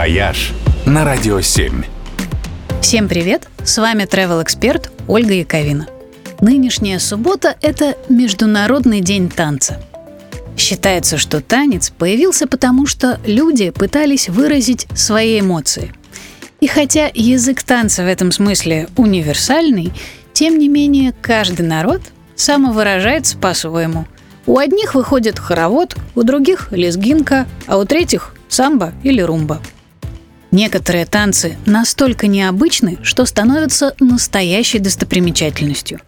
«Вояж» на Радио 7. Всем привет! С вами travel эксперт Ольга Яковина. Нынешняя суббота – это Международный день танца. Считается, что танец появился потому, что люди пытались выразить свои эмоции. И хотя язык танца в этом смысле универсальный, тем не менее каждый народ самовыражается по-своему. У одних выходит хоровод, у других – лезгинка, а у третьих – самба или румба. Некоторые танцы настолько необычны, что становятся настоящей достопримечательностью.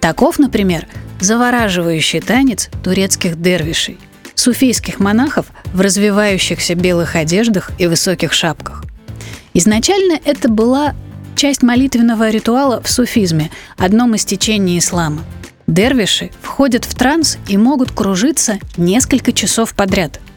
Таков, например, завораживающий танец турецких дервишей, суфийских монахов в развивающихся белых одеждах и высоких шапках. Изначально это была часть молитвенного ритуала в суфизме, одном из течений ислама. Дервиши входят в транс и могут кружиться несколько часов подряд –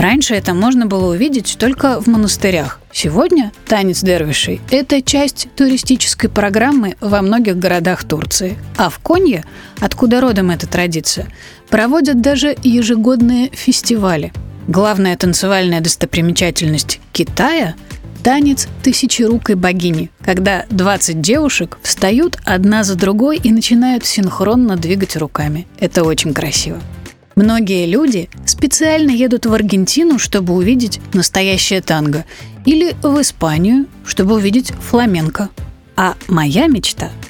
Раньше это можно было увидеть только в монастырях. Сегодня танец дервишей – это часть туристической программы во многих городах Турции. А в Конье, откуда родом эта традиция, проводят даже ежегодные фестивали. Главная танцевальная достопримечательность Китая – танец тысячерукой богини, когда 20 девушек встают одна за другой и начинают синхронно двигать руками. Это очень красиво. Многие люди специально едут в Аргентину, чтобы увидеть настоящее танго, или в Испанию, чтобы увидеть фламенко. А моя мечта –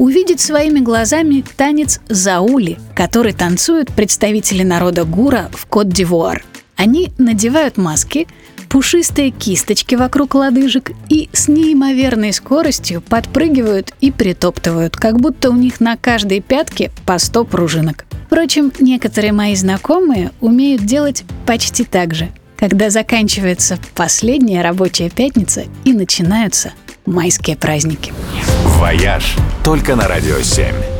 увидеть своими глазами танец заули, который танцуют представители народа Гура в Кот-д'Ивуар. Они надевают маски, пушистые кисточки вокруг лодыжек и с неимоверной скоростью подпрыгивают и притоптывают, как будто у них на каждой пятке по 100 пружинок. Впрочем, некоторые мои знакомые умеют делать почти так же, когда заканчивается последняя рабочая пятница и начинаются майские праздники. «Вояж» только на «Радио 7».